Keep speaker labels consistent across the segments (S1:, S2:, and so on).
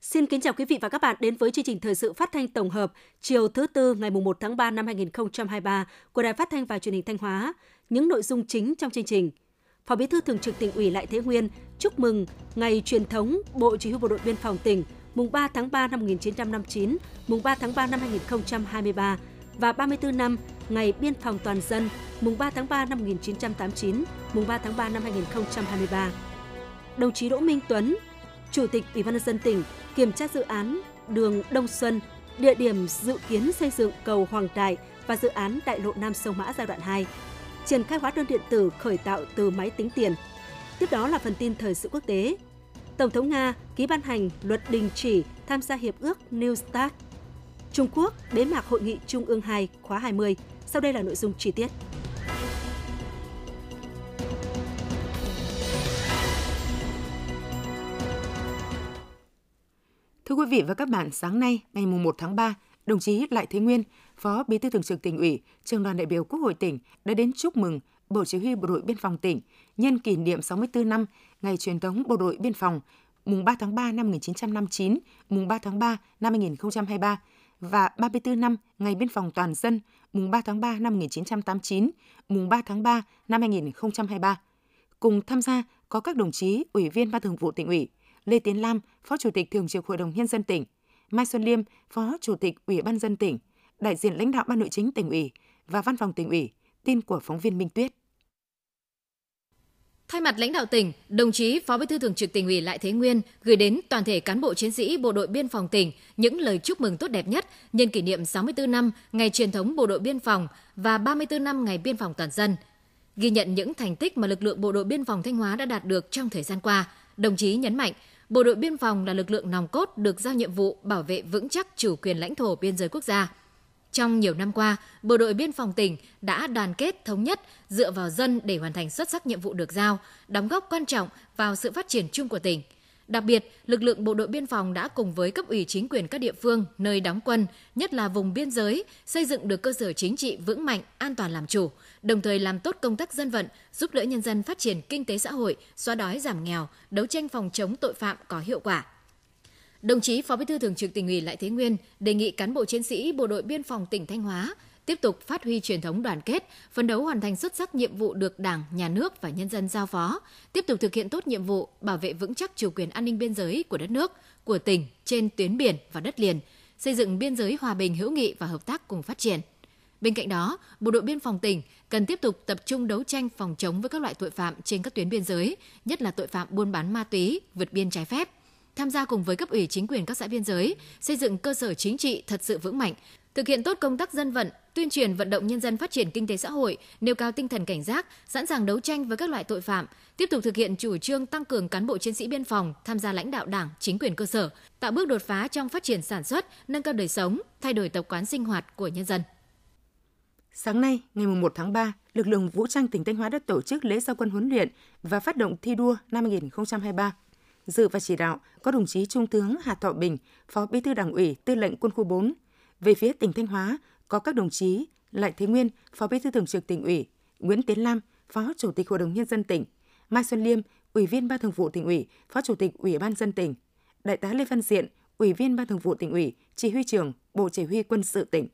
S1: Xin kính chào quý vị và các bạn đến với chương trình thời sự phát thanh tổng hợp chiều thứ tư ngày 1 tháng 3 năm 2023 của Đài Phát thanh và Truyền hình Thanh Hóa. Những nội dung chính trong chương trình. Phó Bí thư Thường trực tỉnh ủy Lại Thế Nguyên chúc mừng Ngày truyền thống Bộ Chỉ huy Bộ đội Biên phòng tỉnh mùng 3 tháng 3 năm 1959, mùng 3 tháng 3 năm 2023 và 34 năm Ngày Biên phòng Toàn dân mùng 3 tháng 3 năm 1989, mùng 3 tháng 3 năm 2023. Đồng chí Đỗ Minh Tuấn, Chủ tịch Ủy ban nhân dân tỉnh kiểm tra dự án đường Đông Xuân, địa điểm dự kiến xây dựng cầu Hoàng Đại và dự án đại lộ Nam Sông Mã giai đoạn 2, triển khai hóa đơn điện tử khởi tạo từ máy tính tiền. Tiếp đó là phần tin thời sự quốc tế. Tổng thống Nga ký ban hành luật đình chỉ tham gia hiệp ước New START. Trung Quốc bế mạc hội nghị Trung ương 2 khóa 20. Sau đây là nội dung chi tiết.
S2: Thưa quý vị và các bạn, sáng nay, ngày 1 tháng 3, đồng chí Lại Thế Nguyên, Phó Bí thư Thường trực tỉnh ủy, Trường đoàn đại biểu Quốc hội tỉnh đã đến chúc mừng Bộ Chỉ huy Bộ đội Biên phòng tỉnh nhân kỷ niệm 64 năm ngày truyền thống Bộ đội Biên phòng mùng 3 tháng 3 năm 1959, mùng 3 tháng 3 năm 2023 và 34 năm ngày biên phòng toàn dân mùng 3 tháng 3 năm 1989, mùng 3 tháng 3 năm 2023. Cùng tham gia có các đồng chí Ủy viên Ban Thường vụ tỉnh ủy, Lê Tiến Lam, Phó Chủ tịch Thường trực Hội đồng Nhân dân tỉnh, Mai Xuân Liêm, Phó Chủ tịch Ủy ban dân tỉnh, đại diện lãnh đạo Ban Nội chính tỉnh ủy và Văn phòng tỉnh ủy, tin của phóng viên Minh Tuyết.
S3: Thay mặt lãnh đạo tỉnh, đồng chí Phó Bí thư Thường trực tỉnh ủy Lại Thế Nguyên gửi đến toàn thể cán bộ chiến sĩ Bộ đội Biên phòng tỉnh những lời chúc mừng tốt đẹp nhất nhân kỷ niệm 64 năm ngày truyền thống Bộ đội Biên phòng và 34 năm ngày biên phòng toàn dân. Ghi nhận những thành tích mà lực lượng Bộ đội Biên phòng Thanh Hóa đã đạt được trong thời gian qua, đồng chí nhấn mạnh Bộ đội biên phòng là lực lượng nòng cốt được giao nhiệm vụ bảo vệ vững chắc chủ quyền lãnh thổ biên giới quốc gia. Trong nhiều năm qua, Bộ đội biên phòng tỉnh đã đoàn kết thống nhất dựa vào dân để hoàn thành xuất sắc nhiệm vụ được giao, đóng góp quan trọng vào sự phát triển chung của tỉnh. Đặc biệt, lực lượng bộ đội biên phòng đã cùng với cấp ủy chính quyền các địa phương nơi đóng quân, nhất là vùng biên giới, xây dựng được cơ sở chính trị vững mạnh, an toàn làm chủ, đồng thời làm tốt công tác dân vận, giúp đỡ nhân dân phát triển kinh tế xã hội, xóa đói giảm nghèo, đấu tranh phòng chống tội phạm có hiệu quả. Đồng chí Phó Bí thư Thường trực Tỉnh ủy Lại Thế Nguyên đề nghị cán bộ chiến sĩ Bộ đội Biên phòng tỉnh Thanh Hóa tiếp tục phát huy truyền thống đoàn kết, phấn đấu hoàn thành xuất sắc nhiệm vụ được Đảng, Nhà nước và nhân dân giao phó, tiếp tục thực hiện tốt nhiệm vụ bảo vệ vững chắc chủ quyền an ninh biên giới của đất nước, của tỉnh trên tuyến biển và đất liền, xây dựng biên giới hòa bình hữu nghị và hợp tác cùng phát triển. Bên cạnh đó, Bộ đội biên phòng tỉnh cần tiếp tục tập trung đấu tranh phòng chống với các loại tội phạm trên các tuyến biên giới, nhất là tội phạm buôn bán ma túy, vượt biên trái phép. Tham gia cùng với cấp ủy chính quyền các xã biên giới, xây dựng cơ sở chính trị thật sự vững mạnh, thực hiện tốt công tác dân vận, tuyên truyền vận động nhân dân phát triển kinh tế xã hội, nêu cao tinh thần cảnh giác, sẵn sàng đấu tranh với các loại tội phạm, tiếp tục thực hiện chủ trương tăng cường cán bộ chiến sĩ biên phòng tham gia lãnh đạo Đảng, chính quyền cơ sở, tạo bước đột phá trong phát triển sản xuất, nâng cao đời sống, thay đổi tập quán sinh hoạt của nhân dân.
S2: Sáng nay, ngày 1 tháng 3, lực lượng vũ trang tỉnh Thanh Hóa đã tổ chức lễ gia quân huấn luyện và phát động thi đua năm 2023. Dự và chỉ đạo có đồng chí Trung tướng Hà Thọ Bình, Phó Bí thư Đảng ủy, Tư lệnh Quân khu 4. Về phía tỉnh Thanh Hóa có các đồng chí Lại Thế Nguyên, Phó Bí thư Thường trực tỉnh ủy, Nguyễn Tiến Lam, Phó Chủ tịch Hội đồng nhân dân tỉnh, Mai Xuân Liêm, Ủy viên Ban Thường vụ tỉnh ủy, Phó Chủ tịch Ủy ban dân tỉnh, Đại tá Lê Văn Diện, Ủy viên Ban Thường vụ tỉnh ủy, Chỉ huy trưởng Bộ Chỉ huy Quân sự tỉnh.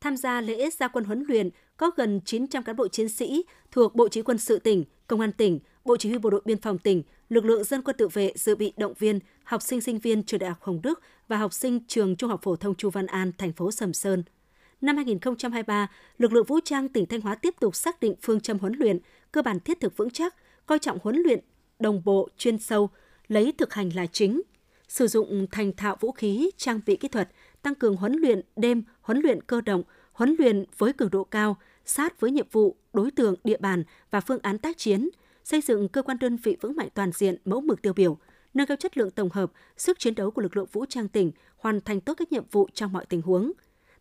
S1: Tham gia lễ gia quân huấn luyện có gần 900 cán bộ chiến sĩ thuộc Bộ Chỉ quân sự tỉnh, Công an tỉnh, Bộ Chỉ huy Bộ đội Biên phòng tỉnh, lực lượng dân quân tự vệ dự bị động viên, học sinh sinh viên trường Đại học Hồng Đức và học sinh trường Trung học phổ thông Chu Văn An, thành phố Sầm Sơn. Năm 2023, lực lượng vũ trang tỉnh Thanh Hóa tiếp tục xác định phương châm huấn luyện, cơ bản thiết thực vững chắc, coi trọng huấn luyện đồng bộ, chuyên sâu, lấy thực hành là chính, sử dụng thành thạo vũ khí, trang bị kỹ thuật, tăng cường huấn luyện đêm, huấn luyện cơ động, huấn luyện với cường độ cao, sát với nhiệm vụ, đối tượng, địa bàn và phương án tác chiến, xây dựng cơ quan đơn vị vững mạnh toàn diện, mẫu mực tiêu biểu, nâng cao chất lượng tổng hợp, sức chiến đấu của lực lượng vũ trang tỉnh, hoàn thành tốt các nhiệm vụ trong mọi tình huống.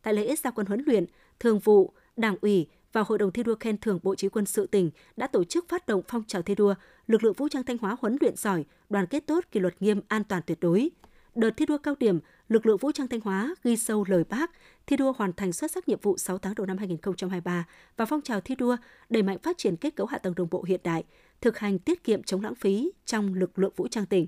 S1: Tại lễ gia quân huấn luyện, Thường vụ, Đảng ủy và Hội đồng thi đua khen thưởng Bộ Chỉ quân sự tỉnh đã tổ chức phát động phong trào thi đua lực lượng vũ trang Thanh Hóa huấn luyện giỏi, đoàn kết tốt, kỷ luật nghiêm, an toàn tuyệt đối. Đợt thi đua cao điểm lực lượng vũ trang Thanh Hóa ghi sâu lời bác, thi đua hoàn thành xuất sắc nhiệm vụ 6 tháng đầu năm 2023 và phong trào thi đua đẩy mạnh phát triển kết cấu hạ tầng đồng bộ hiện đại, thực hành tiết kiệm chống lãng phí trong lực lượng vũ trang tỉnh.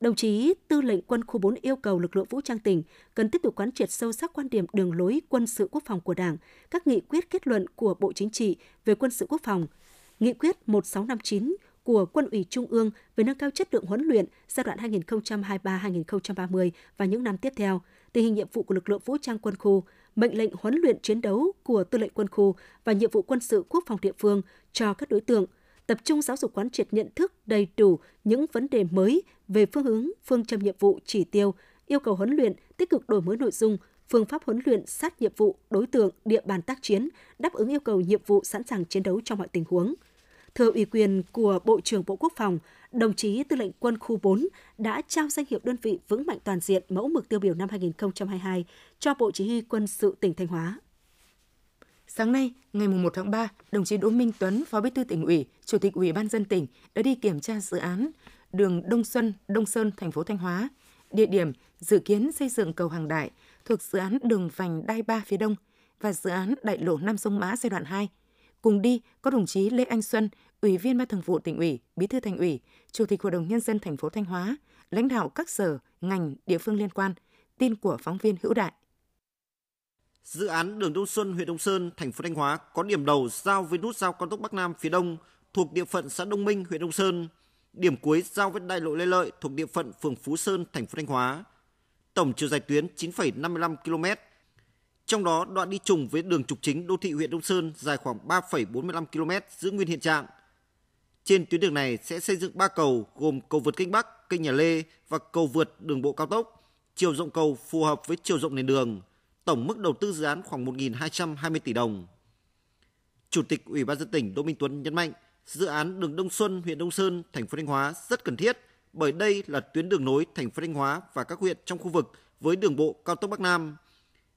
S1: Đồng chí Tư lệnh Quân khu 4 yêu cầu lực lượng vũ trang tỉnh cần tiếp tục quán triệt sâu sắc quan điểm đường lối quân sự quốc phòng của Đảng, các nghị quyết kết luận của Bộ Chính trị về quân sự quốc phòng, nghị quyết 1659 của Quân ủy Trung ương về nâng cao chất lượng huấn luyện giai đoạn 2023-2030 và những năm tiếp theo, tình hình nhiệm vụ của lực lượng vũ trang quân khu, mệnh lệnh huấn luyện chiến đấu của tư lệnh quân khu và nhiệm vụ quân sự quốc phòng địa phương cho các đối tượng, tập trung giáo dục quán triệt nhận thức đầy đủ những vấn đề mới về phương hướng, phương châm nhiệm vụ, chỉ tiêu, yêu cầu huấn luyện, tích cực đổi mới nội dung, phương pháp huấn luyện sát nhiệm vụ, đối tượng, địa bàn tác chiến, đáp ứng yêu cầu nhiệm vụ sẵn sàng chiến đấu trong mọi tình huống – Thưa ủy quyền của Bộ trưởng Bộ Quốc phòng, đồng chí Tư lệnh Quân khu 4 đã trao danh hiệu đơn vị vững mạnh toàn diện mẫu mực tiêu biểu năm 2022 cho Bộ Chỉ huy Quân sự tỉnh Thanh Hóa.
S2: Sáng nay, ngày 1 tháng 3, đồng chí Đỗ Minh Tuấn, Phó Bí thư tỉnh ủy, Chủ tịch Ủy ban dân tỉnh đã đi kiểm tra dự án đường Đông Xuân, Đông Sơn, thành phố Thanh Hóa. Địa điểm dự kiến xây dựng cầu Hàng Đại thuộc dự án đường vành đai 3 phía đông và dự án đại lộ Nam Sông Mã giai đoạn 2. Cùng đi có đồng chí Lê Anh Xuân, Ủy viên Ban Thường vụ tỉnh ủy, Bí thư Thành ủy, Chủ tịch Hội đồng nhân dân thành phố Thanh Hóa, lãnh đạo các sở, ngành, địa phương liên quan. Tin của phóng viên Hữu Đại.
S4: Dự án đường Đông Xuân, huyện Đông Sơn, thành phố Thanh Hóa có điểm đầu giao với nút giao cao tốc Bắc Nam phía đông thuộc địa phận xã Đông Minh, huyện Đông Sơn, điểm cuối giao với đại lộ Lê Lợi thuộc địa phận phường Phú Sơn, thành phố Thanh Hóa. Tổng chiều dài tuyến 9,55 km. Trong đó đoạn đi trùng với đường trục chính đô thị huyện Đông Sơn dài khoảng 3,45 km giữ nguyên hiện trạng. Trên tuyến đường này sẽ xây dựng 3 cầu gồm cầu vượt kênh Bắc, kênh Nhà Lê và cầu vượt đường bộ cao tốc. Chiều rộng cầu phù hợp với chiều rộng nền đường. Tổng mức đầu tư dự án khoảng 1.220 tỷ đồng. Chủ tịch Ủy ban dân tỉnh Đỗ Minh Tuấn nhấn mạnh, dự án đường Đông Xuân, huyện Đông Sơn, thành phố Thanh Hóa rất cần thiết bởi đây là tuyến đường nối thành phố Thanh Hóa và các huyện trong khu vực với đường bộ cao tốc Bắc Nam.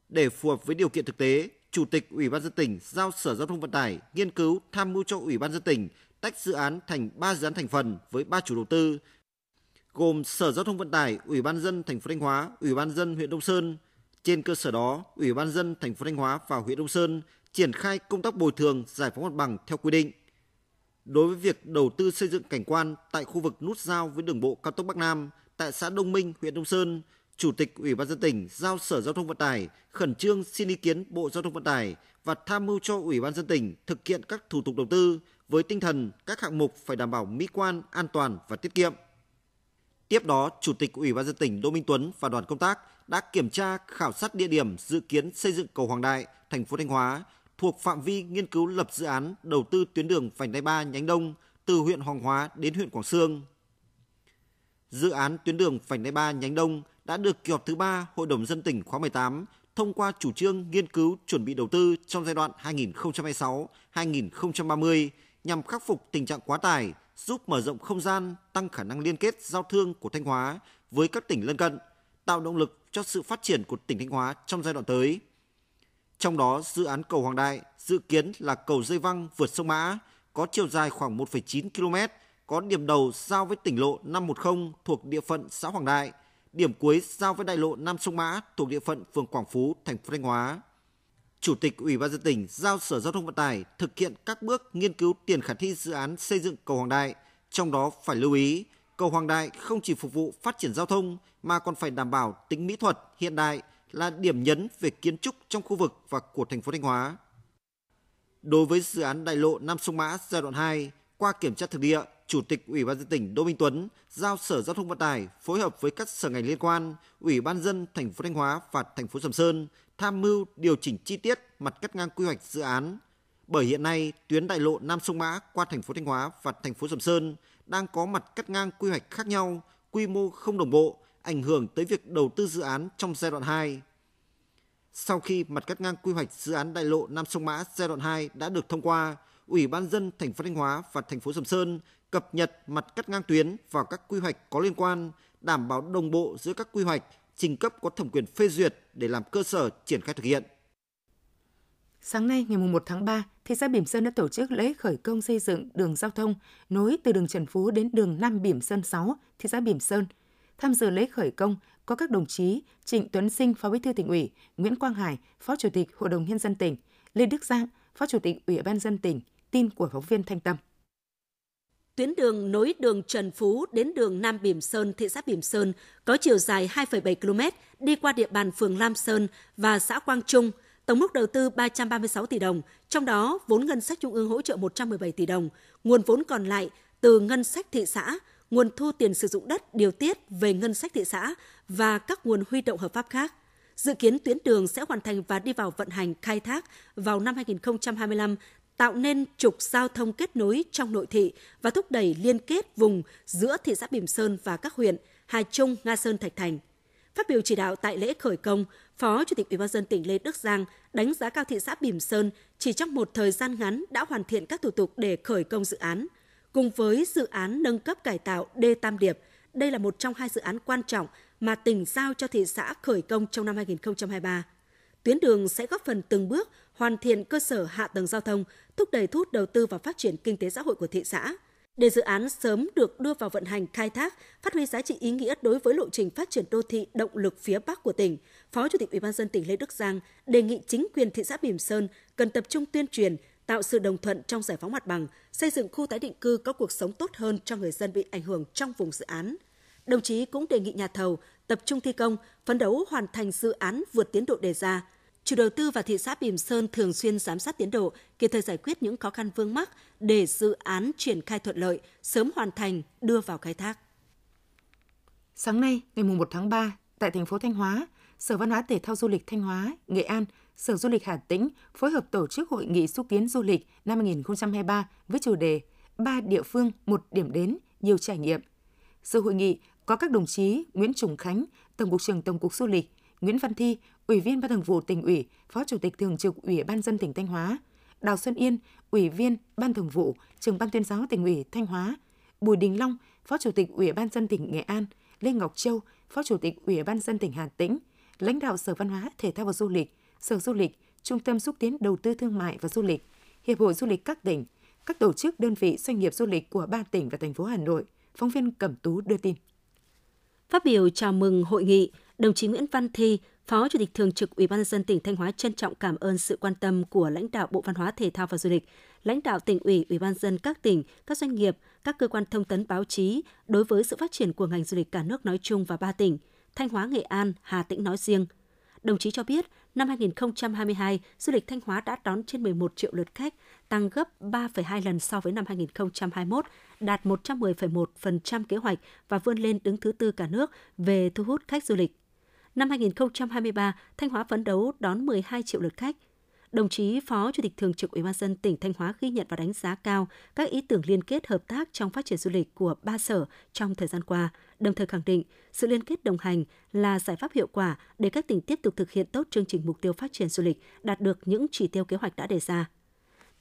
S4: Để phù hợp với điều kiện thực tế, Chủ tịch Ủy ban dân tỉnh giao Sở Giao thông Vận tải nghiên cứu tham mưu cho Ủy ban dân tỉnh tách dự án thành 3 dự án thành phần với 3 chủ đầu tư gồm Sở Giao thông Vận tải, Ủy ban dân thành phố Thanh Hóa, Ủy ban dân huyện Đông Sơn. Trên cơ sở đó, Ủy ban dân thành phố Thanh Hóa và huyện Đông Sơn triển khai công tác bồi thường, giải phóng mặt bằng theo quy định. Đối với việc đầu tư xây dựng cảnh quan tại khu vực nút giao với đường bộ cao tốc Bắc Nam tại xã Đông Minh, huyện Đông Sơn, Chủ tịch Ủy ban dân tỉnh giao Sở Giao thông Vận tải khẩn trương xin ý kiến Bộ Giao thông Vận tải và tham mưu cho Ủy ban dân tỉnh thực hiện các thủ tục đầu tư với tinh thần các hạng mục phải đảm bảo mỹ quan, an toàn và tiết kiệm. Tiếp đó, Chủ tịch Ủy ban dân tỉnh Đỗ Minh Tuấn và đoàn công tác đã kiểm tra khảo sát địa điểm dự kiến xây dựng cầu Hoàng Đại, thành phố Thanh Hóa thuộc phạm vi nghiên cứu lập dự án đầu tư tuyến đường vành đai 3 nhánh đông từ huyện Hoàng Hóa đến huyện Quảng Sương. Dự án tuyến đường vành đai 3 nhánh đông đã được kỳ họp thứ 3 Hội đồng dân tỉnh khóa 18 thông qua chủ trương nghiên cứu chuẩn bị đầu tư trong giai đoạn 2026-2030 nhằm khắc phục tình trạng quá tải, giúp mở rộng không gian, tăng khả năng liên kết giao thương của Thanh Hóa với các tỉnh lân cận, tạo động lực cho sự phát triển của tỉnh Thanh Hóa trong giai đoạn tới. Trong đó, dự án cầu Hoàng Đại dự kiến là cầu dây văng vượt sông Mã, có chiều dài khoảng 1,9 km, có điểm đầu giao với tỉnh lộ 510 thuộc địa phận xã Hoàng Đại, điểm cuối giao với đại lộ Nam Sông Mã thuộc địa phận phường Quảng Phú, thành phố Thanh Hóa. Chủ tịch Ủy ban dân tỉnh giao Sở Giao thông Vận tải thực hiện các bước nghiên cứu tiền khả thi dự án xây dựng cầu Hoàng Đại, trong đó phải lưu ý cầu Hoàng Đại không chỉ phục vụ phát triển giao thông mà còn phải đảm bảo tính mỹ thuật hiện đại là điểm nhấn về kiến trúc trong khu vực và của thành phố Thanh Hóa. Đối với dự án đại lộ Nam Sông Mã giai đoạn 2, qua kiểm tra thực địa, Chủ tịch Ủy ban dân tỉnh Đỗ Minh Tuấn giao Sở Giao thông Vận tải phối hợp với các sở ngành liên quan, Ủy ban dân thành phố Thanh Hóa và thành phố Sầm Sơn tham mưu điều chỉnh chi tiết mặt cắt ngang quy hoạch dự án. Bởi hiện nay, tuyến đại lộ Nam Sông Mã qua thành phố Thanh Hóa và thành phố Sầm Sơn đang có mặt cắt ngang quy hoạch khác nhau, quy mô không đồng bộ, ảnh hưởng tới việc đầu tư dự án trong giai đoạn 2. Sau khi mặt cắt ngang quy hoạch dự án đại lộ Nam Sông Mã giai đoạn 2 đã được thông qua, Ủy ban dân thành phố Thanh Hóa và thành phố Sầm Sơn cập nhật mặt cắt ngang tuyến vào các quy hoạch có liên quan, đảm bảo đồng bộ giữa các quy hoạch, trình cấp có thẩm quyền phê duyệt để làm cơ sở triển khai thực hiện.
S2: Sáng nay ngày 1 tháng 3, thị xã Bỉm Sơn đã tổ chức lễ khởi công xây dựng đường giao thông nối từ đường Trần Phú đến đường Nam Bỉm Sơn 6, thị xã Bỉm Sơn. Tham dự lễ khởi công có các đồng chí Trịnh Tuấn Sinh, Phó Bí thư tỉnh ủy, Nguyễn Quang Hải, Phó Chủ tịch Hội đồng Nhân dân tỉnh, Lê Đức Giang, Phó Chủ tịch Ủy ban dân tỉnh, tin của phóng viên Thanh Tâm.
S1: Tuyến đường nối đường Trần Phú đến đường Nam Bỉm Sơn, thị xã Bỉm Sơn có chiều dài 2,7 km đi qua địa bàn phường Lam Sơn và xã Quang Trung, tổng mức đầu tư 336 tỷ đồng, trong đó vốn ngân sách trung ương hỗ trợ 117 tỷ đồng, nguồn vốn còn lại từ ngân sách thị xã, nguồn thu tiền sử dụng đất điều tiết về ngân sách thị xã và các nguồn huy động hợp pháp khác. Dự kiến tuyến đường sẽ hoàn thành và đi vào vận hành khai thác vào năm 2025 tạo nên trục giao thông kết nối trong nội thị và thúc đẩy liên kết vùng giữa thị xã Bỉm Sơn và các huyện Hà Trung, Nga Sơn, Thạch Thành. Phát biểu chỉ đạo tại lễ khởi công, Phó Chủ tịch Ủy ban dân tỉnh Lê Đức Giang đánh giá cao thị xã Bỉm Sơn chỉ trong một thời gian ngắn đã hoàn thiện các thủ tục để khởi công dự án. Cùng với dự án nâng cấp cải tạo đê Tam Điệp, đây là một trong hai dự án quan trọng mà tỉnh giao cho thị xã khởi công trong năm 2023. Tuyến đường sẽ góp phần từng bước hoàn thiện cơ sở hạ tầng giao thông, thúc đẩy thu hút đầu tư và phát triển kinh tế xã hội của thị xã. Để dự án sớm được đưa vào vận hành khai thác, phát huy giá trị ý nghĩa đối với lộ trình phát triển đô thị động lực phía Bắc của tỉnh, Phó Chủ tịch Ủy ban dân tỉnh Lê Đức Giang đề nghị chính quyền thị xã Bỉm Sơn cần tập trung tuyên truyền, tạo sự đồng thuận trong giải phóng mặt bằng, xây dựng khu tái định cư có cuộc sống tốt hơn cho người dân bị ảnh hưởng trong vùng dự án. Đồng chí cũng đề nghị nhà thầu tập trung thi công, phấn đấu hoàn thành dự án vượt tiến độ đề ra, Chủ đầu tư và thị xã Bỉm Sơn thường xuyên giám sát tiến độ, kịp thời giải quyết những khó khăn vướng mắc để dự án triển khai thuận lợi, sớm hoàn thành, đưa vào khai thác.
S2: Sáng nay, ngày 1 tháng 3, tại thành phố Thanh Hóa, Sở Văn hóa Thể thao Du lịch Thanh Hóa, Nghệ An, Sở Du lịch Hà Tĩnh phối hợp tổ chức hội nghị xúc tiến du lịch năm 2023 với chủ đề ba địa phương, một điểm đến, nhiều trải nghiệm. Sự hội nghị có các đồng chí Nguyễn Trùng Khánh, Tổng cục trưởng Tổng cục Du lịch, Nguyễn Văn Thi, Ủy viên Ban Thường vụ tỉnh ủy, Phó Chủ tịch Thường trực Ủy ban dân tỉnh Thanh Hóa, Đào Xuân Yên, Ủy viên Ban Thường vụ, Trưởng ban tuyên giáo tỉnh ủy Thanh Hóa, Bùi Đình Long, Phó Chủ tịch Ủy ban dân tỉnh Nghệ An, Lê Ngọc Châu, Phó Chủ tịch Ủy ban dân tỉnh Hà Tĩnh, lãnh đạo Sở Văn hóa, Thể thao và Du lịch, Sở Du lịch, Trung tâm xúc tiến đầu tư thương mại và du lịch, Hiệp hội Du lịch các tỉnh, các tổ chức đơn vị doanh nghiệp du lịch của ba tỉnh và thành phố Hà Nội. Phóng viên Cẩm Tú đưa tin.
S1: Phát biểu chào mừng hội nghị, đồng chí Nguyễn Văn Thi, Phó Chủ tịch Thường trực Ủy ban nhân dân tỉnh Thanh Hóa trân trọng cảm ơn sự quan tâm của lãnh đạo Bộ Văn hóa Thể thao và Du lịch, lãnh đạo tỉnh ủy, Ủy ban dân các tỉnh, các doanh nghiệp, các cơ quan thông tấn báo chí đối với sự phát triển của ngành du lịch cả nước nói chung và ba tỉnh, Thanh Hóa, Nghệ An, Hà Tĩnh nói riêng. Đồng chí cho biết, năm 2022, du lịch Thanh Hóa đã đón trên 11 triệu lượt khách, tăng gấp 3,2 lần so với năm 2021, đạt 110,1% kế hoạch và vươn lên đứng thứ tư cả nước về thu hút khách du lịch. Năm 2023, Thanh Hóa phấn đấu đón 12 triệu lượt khách. Đồng chí Phó Chủ tịch Thường trực Ủy ban dân tỉnh Thanh Hóa ghi nhận và đánh giá cao các ý tưởng liên kết hợp tác trong phát triển du lịch của ba sở trong thời gian qua, đồng thời khẳng định sự liên kết đồng hành là giải pháp hiệu quả để các tỉnh tiếp tục thực hiện tốt chương trình mục tiêu phát triển du lịch, đạt được những chỉ tiêu kế hoạch đã đề ra.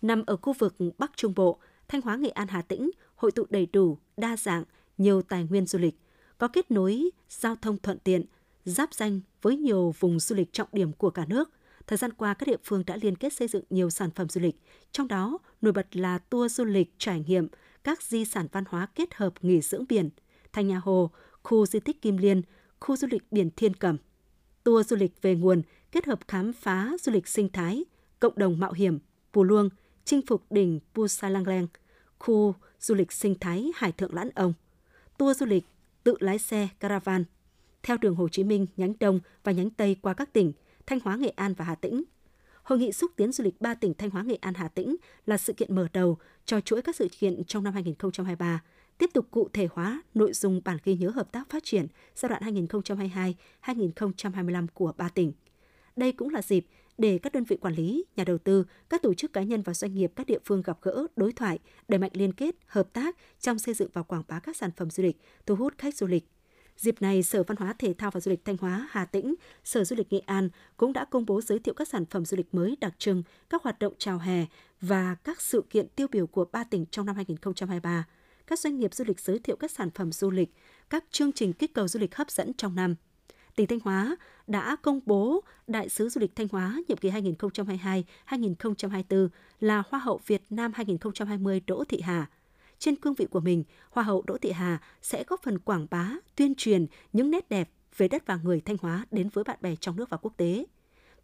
S1: Nằm ở khu vực Bắc Trung Bộ, Thanh Hóa, Nghệ An, Hà Tĩnh hội tụ đầy đủ, đa dạng, nhiều tài nguyên du lịch, có kết nối giao thông thuận tiện, giáp danh với nhiều vùng du lịch trọng điểm của cả nước. Thời gian qua, các địa phương đã liên kết xây dựng nhiều sản phẩm du lịch, trong đó nổi bật là tour du lịch trải nghiệm các di sản văn hóa kết hợp nghỉ dưỡng biển, Thanh Nhà Hồ, khu di tích Kim Liên, khu du lịch biển Thiên Cầm. Tour du lịch về nguồn kết hợp khám phá du lịch sinh thái, cộng đồng mạo hiểm, Pù Luông, chinh phục đỉnh Pusalangleng, khu du lịch sinh thái Hải Thượng Lãn Ông, tour du lịch tự lái xe caravan theo đường Hồ Chí Minh nhánh Đông và nhánh Tây qua các tỉnh Thanh Hóa, Nghệ An và Hà Tĩnh. Hội nghị xúc tiến du lịch ba tỉnh Thanh Hóa, Nghệ An, Hà Tĩnh là sự kiện mở đầu cho chuỗi các sự kiện trong năm 2023, tiếp tục cụ thể hóa nội dung bản ghi nhớ hợp tác phát triển giai đoạn 2022-2025 của ba tỉnh. Đây cũng là dịp để các đơn vị quản lý, nhà đầu tư, các tổ chức cá nhân và doanh nghiệp các địa phương gặp gỡ, đối thoại, đẩy mạnh liên kết, hợp tác trong xây dựng và quảng bá các sản phẩm du lịch, thu hút khách du lịch. Dịp này, Sở Văn hóa Thể thao và Du lịch Thanh Hóa, Hà Tĩnh, Sở Du lịch Nghệ An cũng đã công bố giới thiệu các sản phẩm du lịch mới đặc trưng, các hoạt động chào hè và các sự kiện tiêu biểu của ba tỉnh trong năm 2023. Các doanh nghiệp du lịch giới thiệu các sản phẩm du lịch, các chương trình kích cầu du lịch hấp dẫn trong năm – tỉnh Thanh Hóa đã công bố Đại sứ du lịch Thanh Hóa nhiệm kỳ 2022-2024 là Hoa hậu Việt Nam 2020 Đỗ Thị Hà. Trên cương vị của mình, Hoa hậu Đỗ Thị Hà sẽ góp phần quảng bá, tuyên truyền những nét đẹp về đất và người Thanh Hóa đến với bạn bè trong nước và quốc tế.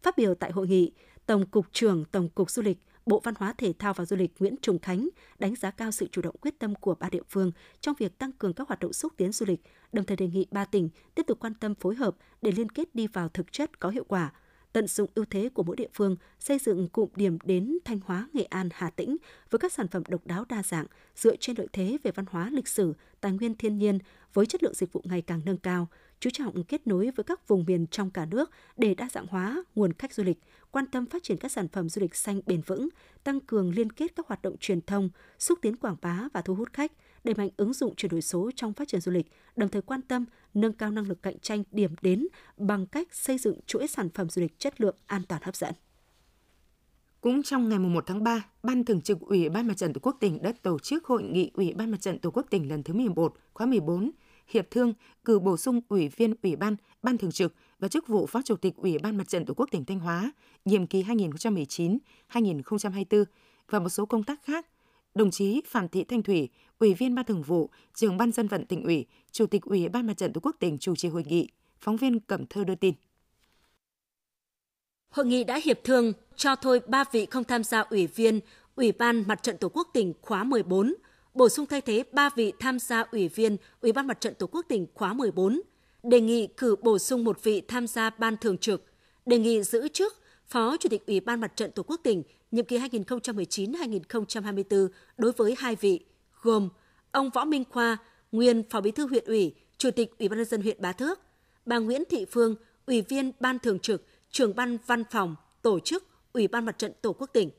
S1: Phát biểu tại hội nghị, Tổng cục trưởng Tổng cục Du lịch, Bộ Văn hóa Thể thao và Du lịch Nguyễn Trùng Khánh đánh giá cao sự chủ động quyết tâm của ba địa phương trong việc tăng cường các hoạt động xúc tiến du lịch, đồng thời đề nghị ba tỉnh tiếp tục quan tâm phối hợp để liên kết đi vào thực chất có hiệu quả, tận dụng ưu thế của mỗi địa phương, xây dựng cụm điểm đến Thanh Hóa, Nghệ An, Hà Tĩnh với các sản phẩm độc đáo đa dạng dựa trên lợi thế về văn hóa lịch sử, tài nguyên thiên nhiên với chất lượng dịch vụ ngày càng nâng cao, chú trọng kết nối với các vùng miền trong cả nước để đa dạng hóa nguồn khách du lịch, quan tâm phát triển các sản phẩm du lịch xanh bền vững, tăng cường liên kết các hoạt động truyền thông, xúc tiến quảng bá và thu hút khách, đẩy mạnh ứng dụng chuyển đổi số trong phát triển du lịch, đồng thời quan tâm nâng cao năng lực cạnh tranh điểm đến bằng cách xây dựng chuỗi sản phẩm du lịch chất lượng an toàn hấp dẫn.
S2: Cũng trong ngày 1 tháng 3, Ban Thường trực Ủy ban Mặt trận Tổ quốc tỉnh đã tổ chức hội nghị Ủy ban Mặt trận Tổ quốc tỉnh lần thứ 11, khóa 14, hiệp thương cử bổ sung ủy viên Ủy ban, Ban Thường trực và chức vụ Phó Chủ tịch Ủy ban Mặt trận Tổ quốc tỉnh Thanh Hóa, nhiệm kỳ 2019-2024 và một số công tác khác. Đồng chí Phạm Thị Thanh Thủy, Ủy viên Ban Thường vụ, Trưởng Ban dân vận tỉnh ủy, Chủ tịch Ủy ban Mặt trận Tổ quốc tỉnh chủ trì hội nghị. Phóng viên Cẩm Thơ đưa tin.
S1: Hội nghị đã hiệp thương cho thôi ba vị không tham gia ủy viên Ủy ban Mặt trận Tổ quốc tỉnh khóa 14, bổ sung thay thế ba vị tham gia ủy viên Ủy ban Mặt trận Tổ quốc tỉnh khóa 14, đề nghị cử bổ sung một vị tham gia ban thường trực, đề nghị giữ chức Phó Chủ tịch Ủy ban Mặt trận Tổ quốc tỉnh nhiệm kỳ 2019-2024 đối với hai vị, gồm ông Võ Minh Khoa, nguyên Phó Bí thư huyện ủy, Chủ tịch Ủy ban nhân dân huyện Bá Thước, bà Nguyễn Thị Phương, Ủy viên Ban Thường trực, Trưởng ban Văn phòng, Tổ chức Ủy ban Mặt trận Tổ quốc tỉnh.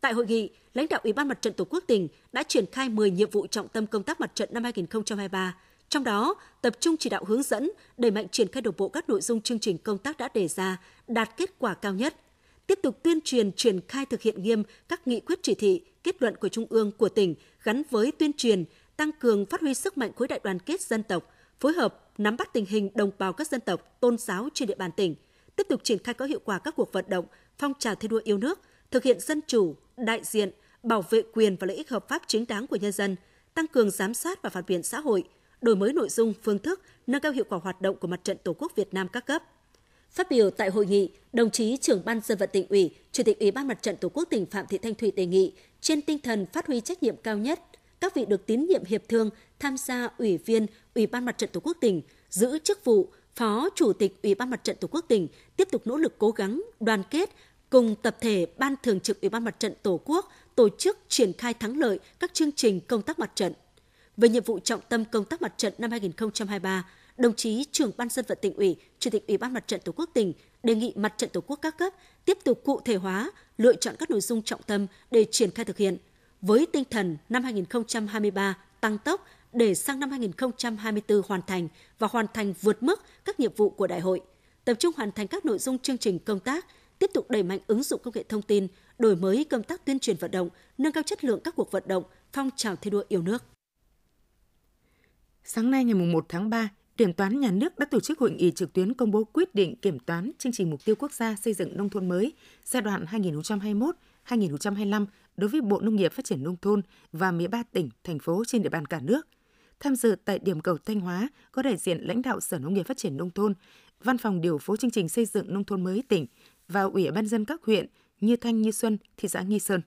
S1: Tại hội nghị, lãnh đạo Ủy ban Mặt trận Tổ quốc tỉnh đã triển khai 10 nhiệm vụ trọng tâm công tác mặt trận năm 2023, trong đó tập trung chỉ đạo hướng dẫn, đẩy mạnh triển khai đồng bộ các nội dung chương trình công tác đã đề ra, đạt kết quả cao nhất. Tiếp tục tuyên truyền triển khai thực hiện nghiêm các nghị quyết chỉ thị, kết luận của Trung ương của tỉnh gắn với tuyên truyền, tăng cường phát huy sức mạnh khối đại đoàn kết dân tộc, phối hợp nắm bắt tình hình đồng bào các dân tộc, tôn giáo trên địa bàn tỉnh, tiếp tục triển khai có hiệu quả các cuộc vận động, phong trào thi đua yêu nước, thực hiện dân chủ, đại diện, bảo vệ quyền và lợi ích hợp pháp chính đáng của nhân dân, tăng cường giám sát và phản biện xã hội, đổi mới nội dung, phương thức, nâng cao hiệu quả hoạt động của Mặt trận Tổ quốc Việt Nam các cấp. Phát biểu tại hội nghị, đồng chí trưởng ban dân vận tỉnh ủy, Chủ tịch Ủy ban Mặt trận Tổ quốc tỉnh Phạm Thị Thanh Thủy đề nghị trên tinh thần phát huy trách nhiệm cao nhất, các vị được tín nhiệm hiệp thương tham gia ủy viên Ủy ban Mặt trận Tổ quốc tỉnh giữ chức vụ Phó Chủ tịch Ủy ban Mặt trận Tổ quốc tỉnh tiếp tục nỗ lực cố gắng đoàn kết cùng tập thể Ban Thường trực Ủy ban Mặt trận Tổ quốc tổ chức triển khai thắng lợi các chương trình công tác mặt trận. Về nhiệm vụ trọng tâm công tác mặt trận năm 2023, đồng chí trưởng ban dân vận tỉnh ủy, chủ tịch ủy ban mặt trận tổ quốc tỉnh đề nghị mặt trận tổ quốc các cấp tiếp tục cụ thể hóa, lựa chọn các nội dung trọng tâm để triển khai thực hiện. Với tinh thần năm 2023 tăng tốc để sang năm 2024 hoàn thành và hoàn thành vượt mức các nhiệm vụ của đại hội, tập trung hoàn thành các nội dung chương trình công tác, tiếp tục đẩy mạnh ứng dụng công nghệ thông tin, đổi mới công tác tuyên truyền vận động, nâng cao chất lượng các cuộc vận động, phong trào thi đua yêu nước.
S2: Sáng nay ngày 1 tháng 3, Kiểm toán Nhà nước đã tổ chức hội nghị trực tuyến công bố quyết định kiểm toán chương trình mục tiêu quốc gia xây dựng nông thôn mới giai đoạn 2021-2025 đối với Bộ Nông nghiệp Phát triển Nông thôn và 13 tỉnh, thành phố trên địa bàn cả nước. Tham dự tại điểm cầu Thanh Hóa có đại diện lãnh đạo Sở Nông nghiệp Phát triển Nông thôn, Văn phòng điều phối chương trình xây dựng nông thôn mới tỉnh và Ủy ban dân các huyện Như Thanh, Như Xuân, thị xã Nghi Sơn.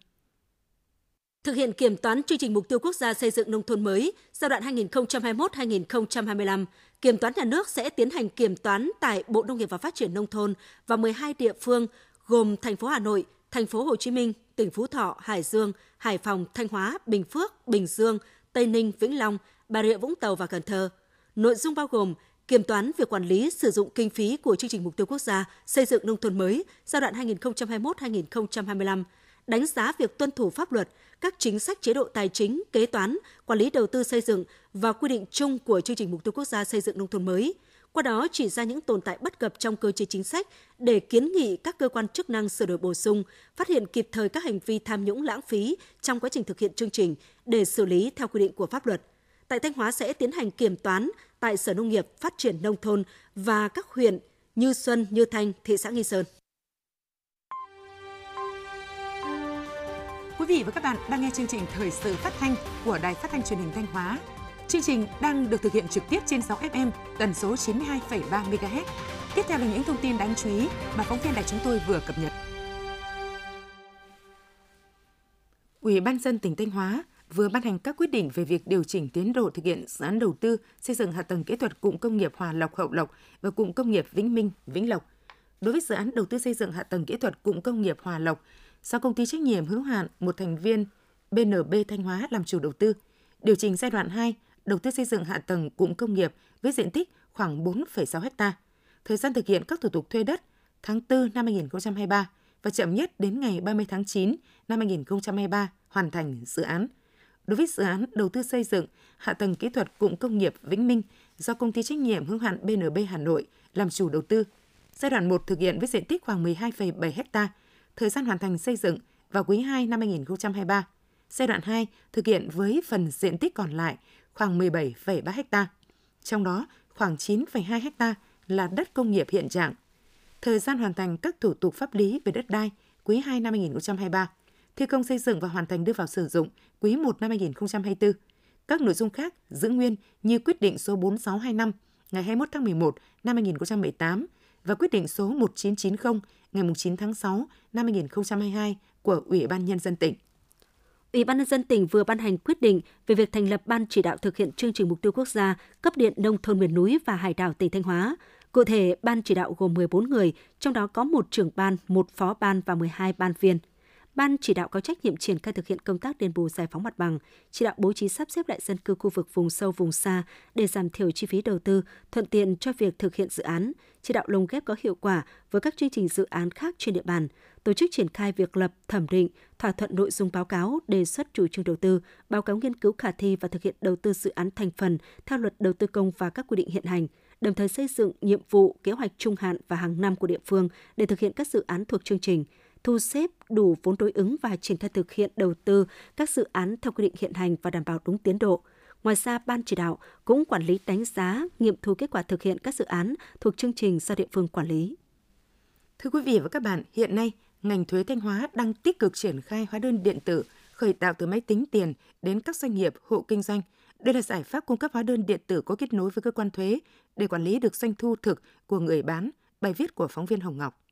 S1: Thực hiện kiểm toán chương trình mục tiêu quốc gia xây dựng nông thôn mới giai đoạn 2021-2025, Kiểm toán nhà nước sẽ tiến hành kiểm toán tại Bộ Nông nghiệp và Phát triển nông thôn và 12 địa phương gồm thành phố Hà Nội, thành phố Hồ Chí Minh, tỉnh Phú Thọ, Hải Dương, Hải Phòng, Thanh Hóa, Bình Phước, Bình Dương, Tây Ninh, Vĩnh Long, Bà Rịa Vũng Tàu và Cần Thơ. Nội dung bao gồm kiểm toán việc quản lý sử dụng kinh phí của chương trình mục tiêu quốc gia xây dựng nông thôn mới giai đoạn 2021-2025, đánh giá việc tuân thủ pháp luật, các chính sách chế độ tài chính, kế toán, quản lý đầu tư xây dựng và quy định chung của chương trình mục tiêu quốc gia xây dựng nông thôn mới. Qua đó chỉ ra những tồn tại bất cập trong cơ chế chính sách để kiến nghị các cơ quan chức năng sửa đổi bổ sung, phát hiện kịp thời các hành vi tham nhũng lãng phí trong quá trình thực hiện chương trình để xử lý theo quy định của pháp luật. Tại Thanh Hóa sẽ tiến hành kiểm toán tại Sở Nông nghiệp Phát triển Nông thôn và các huyện Như Xuân, Như Thanh, thị xã Nghi Sơn.
S2: Quý vị và các bạn đang nghe chương trình thời sự phát thanh của Đài Phát thanh Truyền hình Thanh Hóa. Chương trình đang được thực hiện trực tiếp trên 6 FM tần số 92,3 MHz. Tiếp theo là những thông tin đáng chú ý mà phóng viên đài chúng tôi vừa cập nhật. Ủy ban dân tỉnh Thanh Hóa vừa ban hành các quyết định về việc điều chỉnh tiến độ thực hiện dự án đầu tư xây dựng hạ tầng kỹ thuật cụm công nghiệp Hòa Lộc Hậu Lộc và cụm công nghiệp Vĩnh Minh Vĩnh Lộc. Đối với dự án đầu tư xây dựng hạ tầng kỹ thuật cụm công nghiệp Hòa Lộc, do công ty trách nhiệm hữu hạn một thành viên BNB Thanh Hóa làm chủ đầu tư, điều chỉnh giai đoạn 2 đầu tư xây dựng hạ tầng cụm công nghiệp với diện tích khoảng 4,6 ha. Thời gian thực hiện các thủ tục thuê đất tháng 4 năm 2023 và chậm nhất đến ngày 30 tháng 9 năm 2023 hoàn thành dự án. Đối với dự án đầu tư xây dựng hạ tầng kỹ thuật cụm công nghiệp Vĩnh Minh do công ty trách nhiệm hữu hạn BNB Hà Nội làm chủ đầu tư, giai đoạn 1 thực hiện với diện tích khoảng 12,7 ha, thời gian hoàn thành xây dựng vào quý 2 năm 2023. Giai đoạn 2 thực hiện với phần diện tích còn lại khoảng 17,3 ha. Trong đó, khoảng 9,2 ha là đất công nghiệp hiện trạng. Thời gian hoàn thành các thủ tục pháp lý về đất đai quý 2 năm 2023 thi công xây dựng và hoàn thành đưa vào sử dụng quý 1 năm 2024. Các nội dung khác giữ nguyên như quyết định số 4625 ngày 21 tháng 11 năm 2018 và quyết định số 1990 ngày 9 tháng 6 năm 2022 của Ủy ban Nhân dân tỉnh.
S1: Ủy ban nhân dân tỉnh vừa ban hành quyết định về việc thành lập ban chỉ đạo thực hiện chương trình mục tiêu quốc gia cấp điện nông thôn miền núi và hải đảo tỉnh Thanh Hóa. Cụ thể, ban chỉ đạo gồm 14 người, trong đó có một trưởng ban, một phó ban và 12 ban viên. Ban chỉ đạo có trách nhiệm triển khai thực hiện công tác đền bù giải phóng mặt bằng, chỉ đạo bố trí sắp xếp lại dân cư khu vực vùng sâu vùng xa để giảm thiểu chi phí đầu tư, thuận tiện cho việc thực hiện dự án, chỉ đạo lồng ghép có hiệu quả với các chương trình dự án khác trên địa bàn, tổ chức triển khai việc lập, thẩm định, thỏa thuận nội dung báo cáo, đề xuất chủ trương đầu tư, báo cáo nghiên cứu khả thi và thực hiện đầu tư dự án thành phần theo luật đầu tư công và các quy định hiện hành, đồng thời xây dựng nhiệm vụ, kế hoạch trung hạn và hàng năm của địa phương để thực hiện các dự án thuộc chương trình, thu xếp đủ vốn đối ứng và triển khai thực hiện đầu tư các dự án theo quy định hiện hành và đảm bảo đúng tiến độ. Ngoài ra, Ban chỉ đạo cũng quản lý đánh giá, nghiệm thu kết quả thực hiện các dự án thuộc chương trình do địa phương quản lý.
S2: Thưa quý vị và các bạn, hiện nay, ngành thuế Thanh Hóa đang tích cực triển khai hóa đơn điện tử khởi tạo từ máy tính tiền đến các doanh nghiệp, hộ kinh doanh. Đây là giải pháp cung cấp hóa đơn điện tử có kết nối với cơ quan thuế để quản lý được doanh thu thực của người bán. Bài viết của phóng viên Hồng Ngọc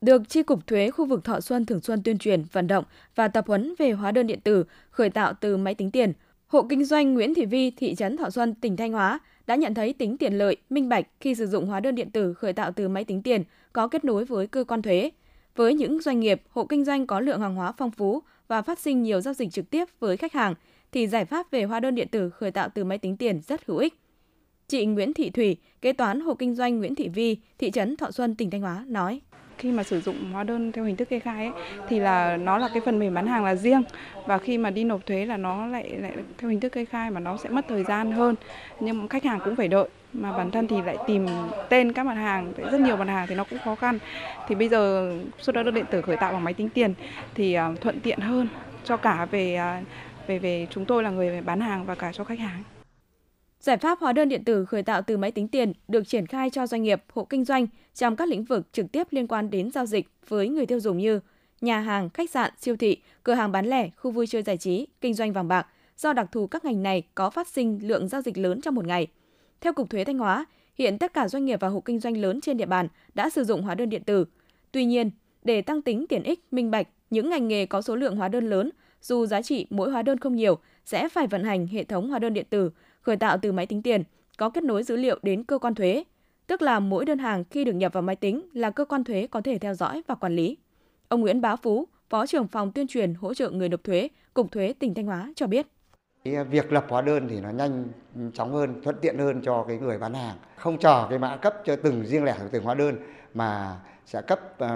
S5: được Tri Cục Thuế khu vực Thọ Xuân thường xuân tuyên truyền, vận động và tập huấn về hóa đơn điện tử khởi tạo từ máy tính tiền. Hộ kinh doanh Nguyễn Thị Vi, thị trấn Thọ Xuân, tỉnh Thanh Hóa đã nhận thấy tính tiện lợi, minh bạch khi sử dụng hóa đơn điện tử khởi tạo từ máy tính tiền có kết nối với cơ quan thuế. Với những doanh nghiệp, hộ kinh doanh có lượng hàng hóa phong phú và phát sinh nhiều giao dịch trực tiếp với khách hàng, thì giải pháp về hóa đơn điện tử khởi tạo từ máy tính tiền rất hữu ích. Chị Nguyễn Thị Thủy, kế toán hộ kinh doanh Nguyễn Thị Vi, thị trấn Thọ Xuân, tỉnh Thanh Hóa nói
S6: khi mà sử dụng hóa đơn theo hình thức kê khai ấy, thì là nó là cái phần mềm bán hàng là riêng. Và khi mà đi nộp thuế là nó lại lại theo hình thức kê khai mà nó sẽ mất thời gian hơn. Nhưng khách hàng cũng phải đợi mà bản thân thì lại tìm tên các mặt hàng rất nhiều mặt hàng thì nó cũng khó khăn. Thì bây giờ xuất hóa đơn điện tử khởi tạo bằng máy tính tiền thì uh, thuận tiện hơn cho cả về uh, về về chúng tôi là người bán hàng và cả cho khách hàng.
S5: Giải pháp hóa đơn điện tử khởi tạo từ máy tính tiền được triển khai cho doanh nghiệp, hộ kinh doanh trong các lĩnh vực trực tiếp liên quan đến giao dịch với người tiêu dùng như nhà hàng, khách sạn, siêu thị, cửa hàng bán lẻ, khu vui chơi giải trí, kinh doanh vàng bạc, do đặc thù các ngành này có phát sinh lượng giao dịch lớn trong một ngày. Theo Cục Thuế Thanh Hóa, hiện tất cả doanh nghiệp và hộ kinh doanh lớn trên địa bàn đã sử dụng hóa đơn điện tử. Tuy nhiên, để tăng tính tiện ích, minh bạch, những ngành nghề có số lượng hóa đơn lớn, dù giá trị mỗi hóa đơn không nhiều, sẽ phải vận hành hệ thống hóa đơn điện tử khởi tạo từ máy tính tiền, có kết nối dữ liệu đến cơ quan thuế, tức là mỗi đơn hàng khi được nhập vào máy tính là cơ quan thuế có thể theo dõi và quản lý. Ông Nguyễn Bá Phú, Phó trưởng phòng tuyên truyền hỗ trợ người nộp thuế, Cục Thuế tỉnh Thanh Hóa cho biết.
S7: Việc lập hóa đơn thì nó nhanh chóng hơn, thuận tiện hơn cho cái người bán hàng. Không chờ cái mã cấp cho từng riêng lẻ từng hóa đơn mà sẽ cấp uh,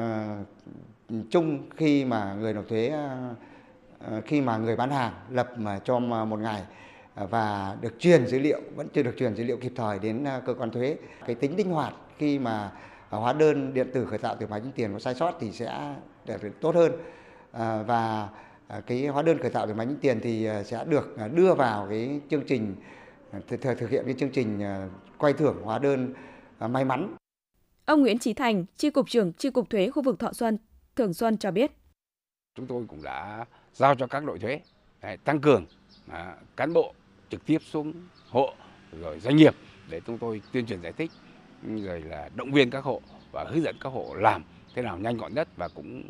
S7: chung khi mà người nộp thuế uh, khi mà người bán hàng lập mà cho một ngày và được truyền dữ liệu vẫn chưa được truyền dữ liệu kịp thời đến à, cơ quan thuế cái tính linh hoạt khi mà hóa đơn điện tử khởi tạo từ máy tính tiền có sai sót thì sẽ được tốt hơn à, và à, cái hóa đơn khởi tạo từ máy tính tiền thì sẽ được đưa vào cái chương trình thực, thực hiện cái chương trình quay thưởng hóa đơn may mắn.
S5: Ông Nguyễn Chí Thành, Chi cục trưởng Chi cục thuế khu vực Thọ Xuân, Thường Xuân cho biết.
S8: Chúng tôi cũng đã giao cho các đội thuế tăng cường cán bộ trực tiếp xuống hộ rồi doanh nghiệp để chúng tôi tuyên truyền giải thích rồi là động viên các hộ và hướng dẫn các hộ làm thế nào nhanh gọn nhất và cũng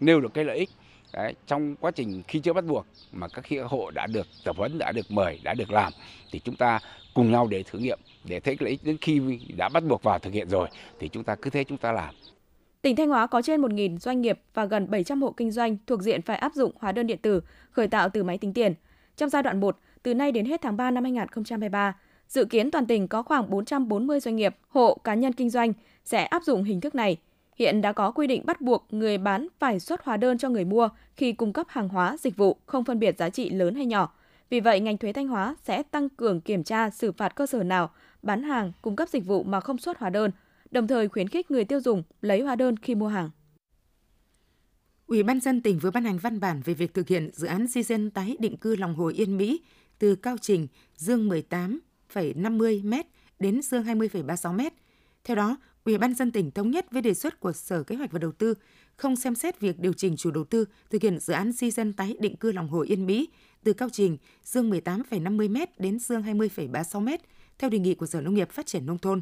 S8: nêu được cái lợi ích Đấy, trong quá trình khi chưa bắt buộc mà các khi hộ đã được tập huấn, đã được mời, đã được làm thì chúng ta cùng nhau để thử nghiệm để thấy lợi ích đến khi đã bắt buộc vào thực hiện rồi thì chúng ta cứ thế chúng ta làm.
S5: Tỉnh Thanh Hóa có trên 1.000 doanh nghiệp và gần 700 hộ kinh doanh thuộc diện phải áp dụng hóa đơn điện tử khởi tạo từ máy tính tiền. Trong giai đoạn 1, từ nay đến hết tháng 3 năm 2023, dự kiến toàn tỉnh có khoảng 440 doanh nghiệp, hộ cá nhân kinh doanh sẽ áp dụng hình thức này. Hiện đã có quy định bắt buộc người bán phải xuất hóa đơn cho người mua khi cung cấp hàng hóa, dịch vụ không phân biệt giá trị lớn hay nhỏ. Vì vậy, ngành thuế Thanh Hóa sẽ tăng cường kiểm tra xử phạt cơ sở nào bán hàng, cung cấp dịch vụ mà không xuất hóa đơn, đồng thời khuyến khích người tiêu dùng lấy hóa đơn khi mua hàng.
S2: Ủy ban dân tỉnh vừa ban hành văn bản về việc thực hiện dự án di dân tái định cư lòng hồ Yên Mỹ từ cao trình dương 18,50 m đến dương 20,36 m. Theo đó, Ủy ban dân tỉnh thống nhất với đề xuất của Sở Kế hoạch và Đầu tư không xem xét việc điều chỉnh chủ đầu tư thực hiện dự án di dân tái định cư lòng hồ Yên Mỹ từ cao trình dương 18,50 m đến dương 20,36 m theo đề nghị của Sở Nông nghiệp Phát triển nông thôn.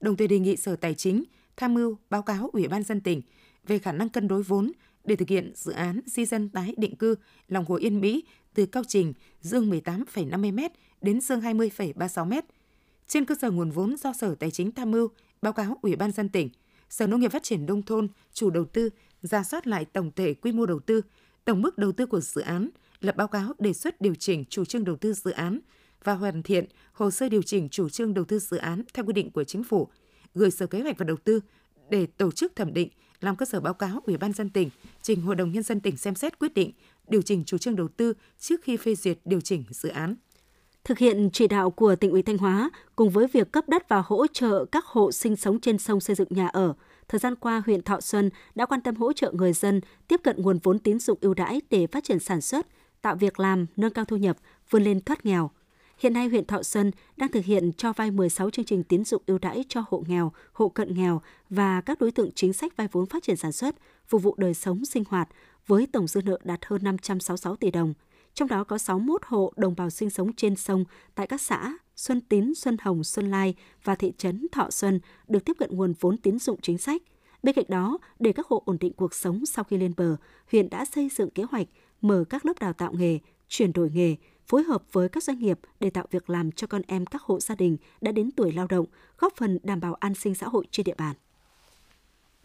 S2: Đồng thời đề nghị Sở Tài chính tham mưu báo cáo Ủy ban dân tỉnh về khả năng cân đối vốn để thực hiện dự án di dân tái định cư lòng hồ Yên Mỹ từ cao trình dương 18,50 m đến dương 20,36 m. Trên cơ sở nguồn vốn do Sở Tài chính tham mưu, báo cáo Ủy ban dân tỉnh, Sở Nông nghiệp Phát triển Nông thôn, chủ đầu tư, ra soát lại tổng thể quy mô đầu tư, tổng mức đầu tư của dự án, lập báo cáo đề xuất điều chỉnh chủ trương đầu tư dự án và hoàn thiện hồ sơ điều chỉnh chủ trương đầu tư dự án theo quy định của chính phủ, gửi Sở Kế hoạch và Đầu tư để tổ chức thẩm định, làm cơ sở báo cáo Ủy ban dân tỉnh, trình Hội đồng nhân dân tỉnh xem xét quyết định điều chỉnh chủ trương đầu tư trước khi phê duyệt điều chỉnh dự án.
S1: Thực hiện chỉ đạo của tỉnh ủy Thanh Hóa cùng với việc cấp đất và hỗ trợ các hộ sinh sống trên sông xây dựng nhà ở, thời gian qua huyện Thọ Xuân đã quan tâm hỗ trợ người dân tiếp cận nguồn vốn tín dụng ưu đãi để phát triển sản xuất, tạo việc làm, nâng cao thu nhập, vươn lên thoát nghèo. Hiện nay huyện Thọ Xuân đang thực hiện cho vay 16 chương trình tín dụng ưu đãi cho hộ nghèo, hộ cận nghèo và các đối tượng chính sách vay vốn phát triển sản xuất, phục vụ đời sống sinh hoạt với tổng dư nợ đạt hơn 566 tỷ đồng. Trong đó có 61 hộ đồng bào sinh sống trên sông tại các xã Xuân Tín, Xuân Hồng, Xuân Lai và thị trấn Thọ Xuân được tiếp cận nguồn vốn tín dụng chính sách. Bên cạnh đó, để các hộ ổn định cuộc sống sau khi lên bờ, huyện đã xây dựng kế hoạch mở các lớp đào tạo nghề, chuyển đổi nghề, phối hợp với các doanh nghiệp để tạo việc làm cho con em các hộ gia đình đã đến tuổi lao động, góp phần đảm bảo an sinh xã hội trên địa bàn.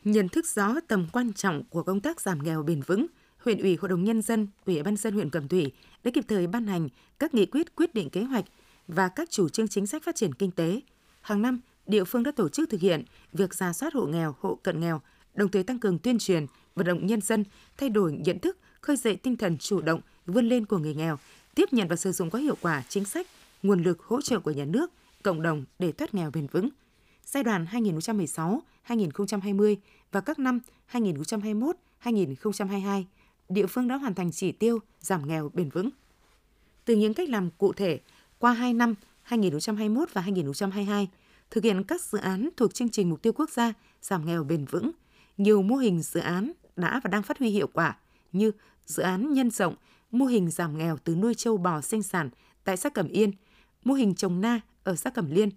S2: Nhận thức rõ tầm quan trọng của công tác giảm nghèo bền vững, huyện ủy, hội đồng nhân dân, ủy ban dân huyện Cẩm Thủy đã kịp thời ban hành các nghị quyết, quyết định kế hoạch và các chủ trương chính sách phát triển kinh tế. Hàng năm, địa phương đã tổ chức thực hiện việc ra soát hộ nghèo, hộ cận nghèo, đồng thời tăng cường tuyên truyền, vận động nhân dân thay đổi nhận thức, khơi dậy tinh thần chủ động, vươn lên của người nghèo, tiếp nhận và sử dụng có hiệu quả chính sách, nguồn lực hỗ trợ của nhà nước, cộng đồng để thoát nghèo bền vững. Giai đoạn 2016-2020 và các năm 2021-2022, địa phương đã hoàn thành chỉ tiêu giảm nghèo bền vững. Từ những cách làm cụ thể, qua 2 năm 2021 và 2022, thực hiện các dự án thuộc chương trình mục tiêu quốc gia giảm nghèo bền vững, nhiều mô hình dự án đã và đang phát huy hiệu quả như dự án nhân rộng mô hình giảm nghèo từ nuôi trâu bò sinh sản tại xã Cẩm Yên, mô hình trồng na ở xã Cẩm Liên.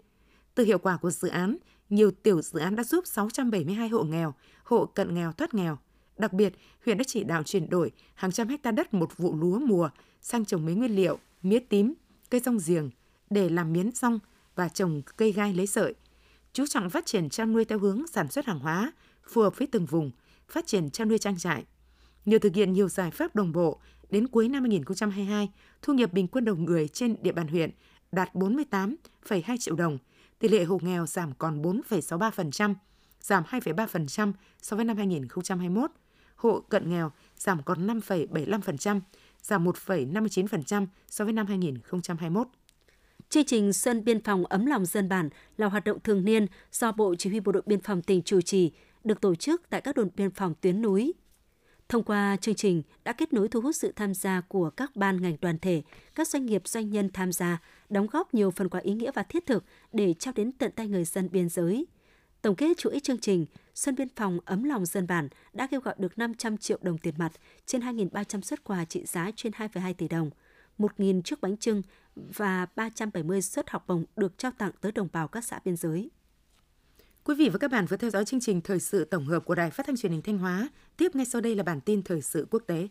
S2: Từ hiệu quả của dự án, nhiều tiểu dự án đã giúp 672 hộ nghèo, hộ cận nghèo thoát nghèo. Đặc biệt, huyện đã chỉ đạo chuyển đổi hàng trăm hecta đất một vụ lúa mùa sang trồng mấy nguyên liệu, mía tím, cây rong giềng để làm miến rong và trồng cây gai lấy sợi. Chú trọng phát triển chăn nuôi theo hướng sản xuất hàng hóa, phù hợp với từng vùng, phát triển chăn nuôi trang trại. Nhờ thực hiện nhiều giải pháp đồng bộ, đến cuối năm 2022, thu nhập bình quân đầu người trên địa bàn huyện đạt 48,2 triệu đồng, tỷ lệ hộ nghèo giảm còn 4,63%, giảm 2,3% so với năm 2021. Hộ cận nghèo giảm còn 5,75%, giảm 1,59% so với năm 2021.
S1: Chương trình Xuân Biên phòng ấm lòng dân bản là hoạt động thường niên do Bộ Chỉ huy Bộ đội Biên phòng tỉnh chủ trì, được tổ chức tại các đồn biên phòng tuyến núi, Thông qua chương trình đã kết nối thu hút sự tham gia của các ban ngành đoàn thể, các doanh nghiệp doanh nhân tham gia, đóng góp nhiều phần quà ý nghĩa và thiết thực để trao đến tận tay người dân biên giới. Tổng kết chuỗi chương trình, Xuân Biên phòng ấm lòng dân bản đã kêu gọi được 500 triệu đồng tiền mặt trên 2.300 xuất quà trị giá trên 2,2 tỷ đồng. 1.000 chiếc bánh trưng và 370 suất học bổng được trao tặng tới đồng bào các xã biên giới.
S2: Quý vị và các bạn vừa theo dõi chương trình thời sự tổng hợp của Đài Phát thanh Truyền hình Thanh Hóa. Tiếp ngay sau đây là bản tin thời sự quốc tế.